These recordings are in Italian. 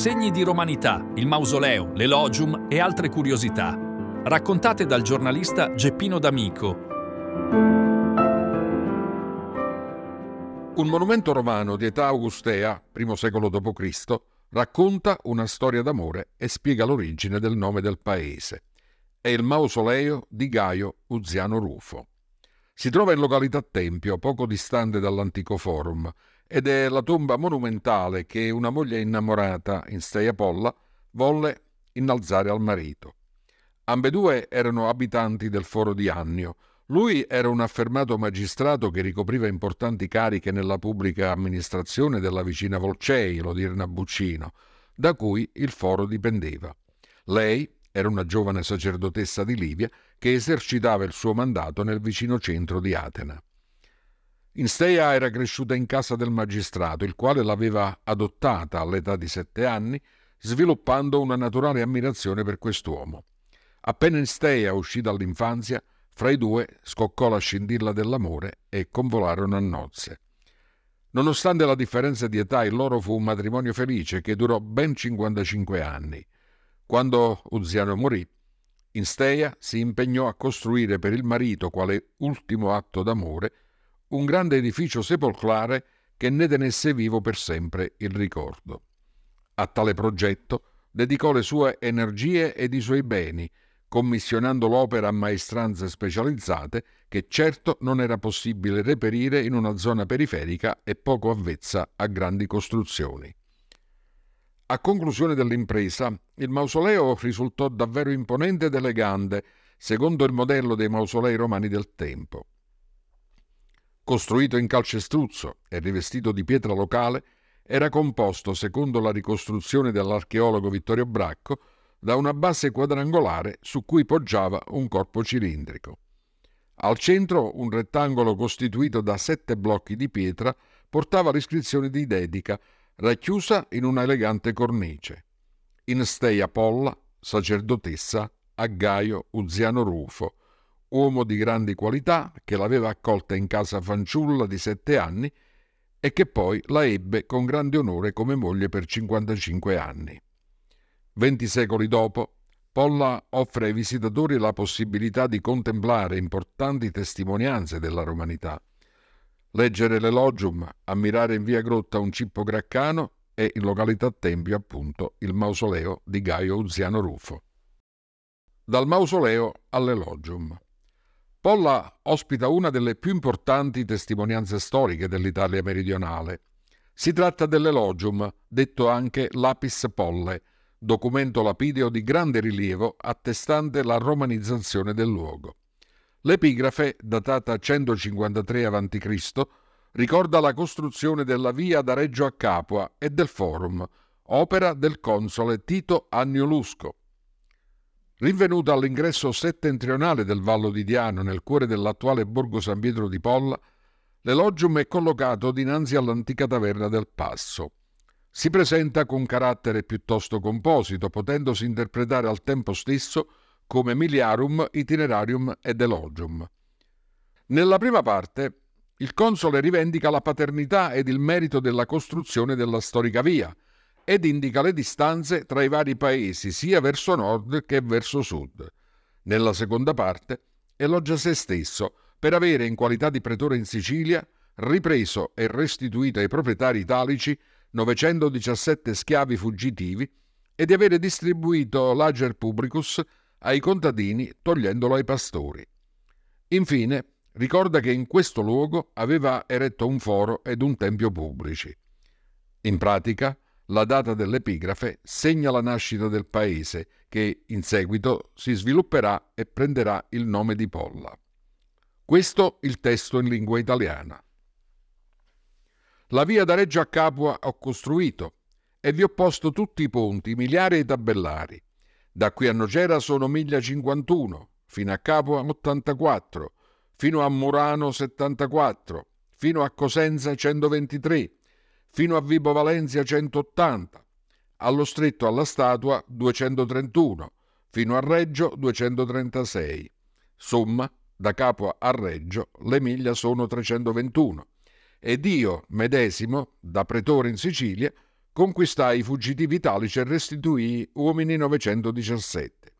Segni di romanità, il mausoleo, l'elogium e altre curiosità, raccontate dal giornalista Geppino D'Amico. Un monumento romano di età augustea, primo secolo d.C., racconta una storia d'amore e spiega l'origine del nome del paese. È il mausoleo di Gaio Uziano Rufo. Si trova in località Tempio, poco distante dall'antico forum, ed è la tomba monumentale che una moglie innamorata in Steia Polla volle innalzare al marito. Ambedue erano abitanti del foro di Annio. Lui era un affermato magistrato che ricopriva importanti cariche nella pubblica amministrazione della vicina Volcei, l'odierna Buccino, da cui il foro dipendeva. Lei era una giovane sacerdotessa di Livia che esercitava il suo mandato nel vicino centro di Atena. Insteia era cresciuta in casa del magistrato, il quale l'aveva adottata all'età di sette anni, sviluppando una naturale ammirazione per quest'uomo. Appena Insteia uscì dall'infanzia, fra i due scoccò la scintilla dell'amore e convolarono a nozze. Nonostante la differenza di età, il loro fu un matrimonio felice che durò ben 55 anni. Quando Uziano morì, Insteia si impegnò a costruire per il marito, quale ultimo atto d'amore, un grande edificio sepolcrale che ne tenesse vivo per sempre il ricordo. A tale progetto dedicò le sue energie ed i suoi beni, commissionando l'opera a maestranze specializzate che certo non era possibile reperire in una zona periferica e poco avvezza a grandi costruzioni. A conclusione dell'impresa, il mausoleo risultò davvero imponente ed elegante, secondo il modello dei mausolei romani del tempo. Costruito in calcestruzzo e rivestito di pietra locale, era composto, secondo la ricostruzione dell'archeologo Vittorio Bracco, da una base quadrangolare su cui poggiava un corpo cilindrico. Al centro un rettangolo costituito da sette blocchi di pietra portava l'iscrizione di dedica racchiusa in una elegante cornice. In Steia Polla, sacerdotessa a Gaio Uziano Rufo, uomo di grandi qualità che l'aveva accolta in casa fanciulla di sette anni e che poi la ebbe con grande onore come moglie per 55 anni. Venti secoli dopo, Polla offre ai visitatori la possibilità di contemplare importanti testimonianze della romanità leggere l'elogium, ammirare in via Grotta un cippo graccano e in località Tempio, appunto, il mausoleo di Gaio Uziano Rufo. Dal mausoleo all'elogium. Polla ospita una delle più importanti testimonianze storiche dell'Italia meridionale. Si tratta dell'elogium, detto anche lapis polle, documento lapideo di grande rilievo attestante la romanizzazione del luogo. L'epigrafe, datata 153 a.C., ricorda la costruzione della via da Reggio a Capua e del Forum, opera del console Tito Agnolusco. Rinvenuta all'ingresso settentrionale del Vallo di Diano, nel cuore dell'attuale Borgo San Pietro di Polla, l'elogium è collocato dinanzi all'antica taverna del Passo. Si presenta con carattere piuttosto composito, potendosi interpretare al tempo stesso come Miliarum, Itinerarium ed Elogium. Nella prima parte, il console rivendica la paternità ed il merito della costruzione della storica via ed indica le distanze tra i vari paesi sia verso nord che verso sud. Nella seconda parte, elogia se stesso per avere, in qualità di pretore in Sicilia, ripreso e restituito ai proprietari italici 917 schiavi fuggitivi e di avere distribuito l'ager publicus ai contadini togliendolo ai pastori. Infine, ricorda che in questo luogo aveva eretto un foro ed un tempio pubblici. In pratica, la data dell'epigrafe segna la nascita del paese che in seguito si svilupperà e prenderà il nome di Polla. Questo il testo in lingua italiana. La via da Reggio a Capua ho costruito e vi ho posto tutti i ponti, miliari e tabellari. Da qui a Nocera sono miglia 51, fino a Capua 84, fino a Murano 74, fino a Cosenza 123, fino a Vibo Valencia 180, allo stretto alla statua 231, fino a Reggio 236. Somma, da Capua a Reggio le miglia sono 321 ed io medesimo, da pretore in Sicilia, conquistai i fuggitivi italici e restituii uomini 917.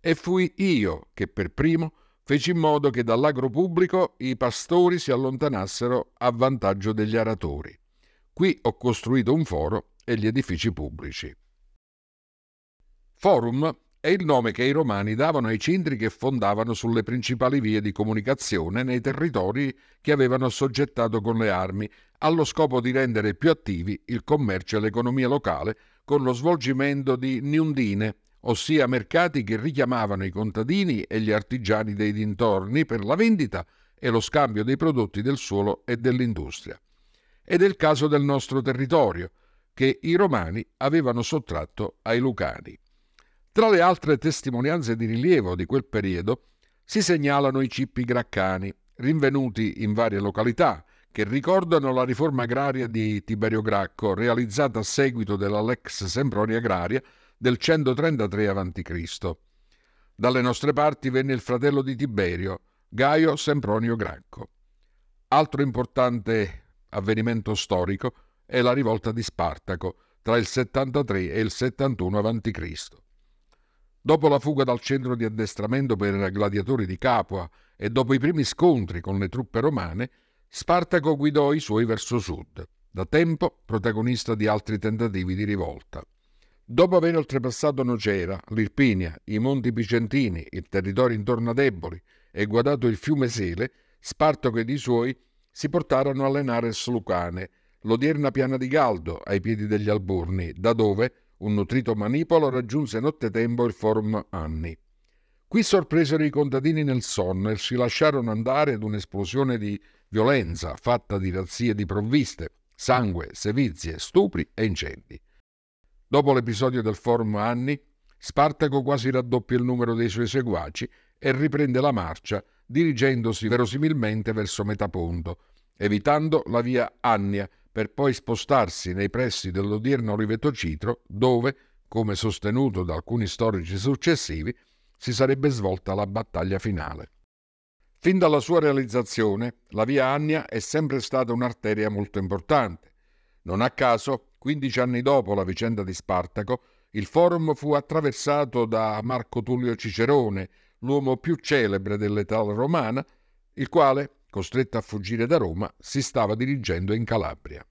E fui io che per primo feci in modo che dall'agro pubblico i pastori si allontanassero a vantaggio degli aratori. Qui ho costruito un foro e gli edifici pubblici. Forum è il nome che i romani davano ai centri che fondavano sulle principali vie di comunicazione nei territori che avevano assoggettato con le armi, allo scopo di rendere più attivi il commercio e l'economia locale con lo svolgimento di niundine, ossia mercati che richiamavano i contadini e gli artigiani dei dintorni per la vendita e lo scambio dei prodotti del suolo e dell'industria. Ed è il caso del nostro territorio, che i romani avevano sottratto ai Lucani. Tra le altre testimonianze di rilievo di quel periodo si segnalano i cippi graccani, rinvenuti in varie località, che ricordano la riforma agraria di Tiberio Gracco, realizzata a seguito della Lex Sempronia Agraria del 133 a.C. Dalle nostre parti venne il fratello di Tiberio, Gaio Sempronio Gracco. Altro importante avvenimento storico è la rivolta di Spartaco tra il 73 e il 71 a.C. Dopo la fuga dal centro di addestramento per gladiatori di Capua e dopo i primi scontri con le truppe romane, Spartaco guidò i suoi verso sud, da tempo protagonista di altri tentativi di rivolta. Dopo aver oltrepassato Nocera, l'Irpinia, i Monti Picentini, il territorio intorno ad Eboli e guadato il fiume Sele, Spartaco ed i suoi si portarono a Lenares Lucane, l'odierna piana di Galdo, ai piedi degli Alburni, da dove, un nutrito manipolo raggiunse nottetempo il forum Anni. Qui sorpresero i contadini nel sonno e si lasciarono andare ad un'esplosione di violenza fatta di razzie di provviste, sangue, sevizie, stupri e incendi. Dopo l'episodio del forum Anni, Spartaco quasi raddoppia il numero dei suoi seguaci e riprende la marcia, dirigendosi verosimilmente verso Metaponto, evitando la via Annia per poi spostarsi nei pressi dell'odierno Oliveto Citro, dove, come sostenuto da alcuni storici successivi, si sarebbe svolta la battaglia finale. Fin dalla sua realizzazione, la via Annia è sempre stata un'arteria molto importante. Non a caso, 15 anni dopo la vicenda di Spartaco, il forum fu attraversato da Marco Tullio Cicerone, l'uomo più celebre dell'età romana, il quale costretto a fuggire da Roma, si stava dirigendo in Calabria.